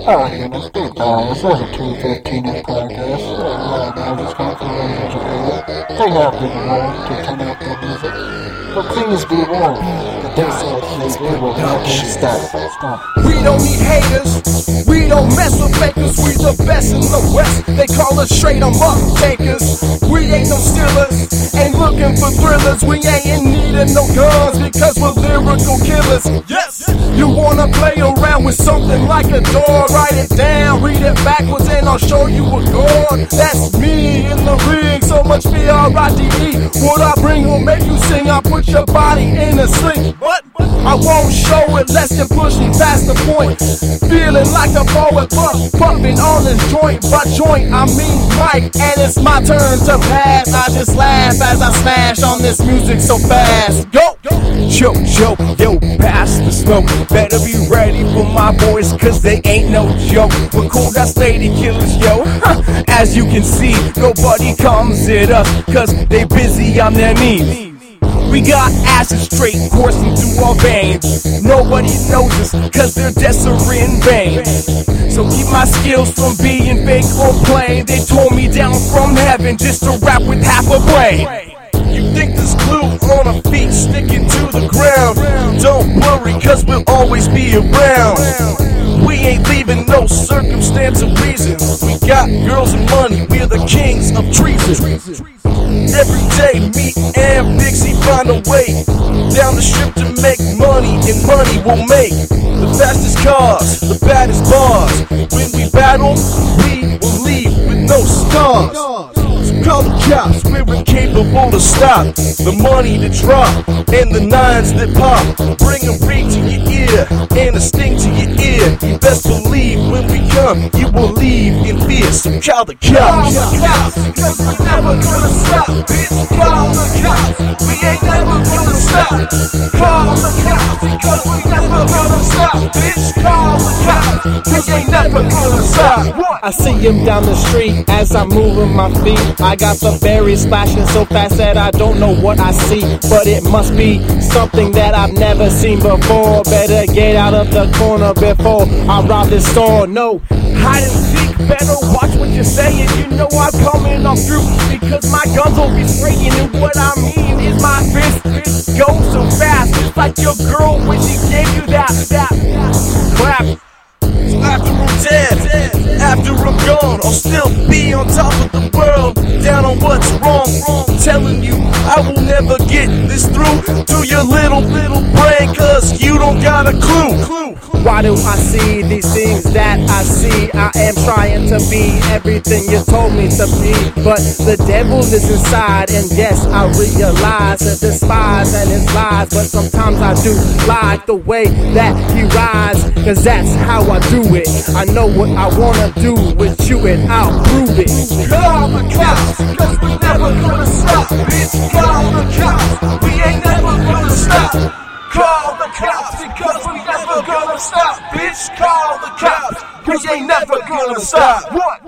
Alright, humans, big guys, there's a 215 in podcast. Right now, just going through regions of Europe. They have to their music. But please be warned, said they will not. We don't need haters. We don't mess with fakers. We the best in the West. They call us straight up takers. We ain't no stealers. Ain't looking for thrillers. We ain't in need of no guns because we're lyrical killers. Yes. You wanna play around with something like a door? Write it down, read it backwards, and I'll show you a god. That's me in the ring. So much B-R-I-D-E. What I bring will make you sing. I put your body in a sling. But I won't show it less than pushing past the point. Feeling like a poet, puff, puffing on this joint. But joint, I mean mic, and it's my turn to pass. I just laugh as I smash on this music so fast. Yo, yo, yo, pass the smoke. Better be ready for my boys, cause they ain't no joke. We're cool, got lady killers, yo. As you can see, nobody comes at us, cause they busy on their knees. We got acid straight coursing through our veins. Nobody knows us, cause they're desperate in vain. So keep my skills from being fake or plain. They tore me down from heaven just to rap with half a brain. You think there's glue on our feet sticking to the ground? Don't worry, cause we'll always be around. We ain't leaving no circumstance or reason. We got girls and money, we're the kings of treason. Every day, me and Big C find a way down the strip to make money, and money will make the fastest cars, the baddest bars. When we battle, we will leave with no scars. Call the cops, we're incapable to stop the money to drop and the nines that pop. Bring ear and a sting to your ear. Best believe when we come, you will leave in fear. So call the cops. Call the cops, cause we're never gonna stop, bitch. Call the cops, we ain't never gonna stop. Call the cops, because we never gonna stop, bitch. Call the cops, we ain't never gonna stop. I see him down the street as I'm moving my feet. I got the berries splashing so fast that I don't know what I see. But it must be something that I've never seen before. Better get out of the corner before I rob this store. No, Hide and seek, better watch what you're saying. You know I'm coming off through because my guns will be spraying. And what I mean is my fist, fist goes so fast. It's like your girl when she gave you that, that, clap. So after I'm dead, after I'm gone, I'll still be on top of the world, down on what's wrong. wrong. Telling you, I will never get don't got a clue. Why do I see these things that I see? I am trying to be everything you told me to be. But the devil is inside, and yes, I realize and despise and his lies. But sometimes I do like the way that he rides, cause that's how I do it. I know what I wanna do with you, and I'll prove it. Call the cops, cause we never gonna stop, bitch. Call the cops, we ain't never gonna stop. Call the cops, because we never gonna stop, bitch. Call the cops, because ain't never gonna stop. What?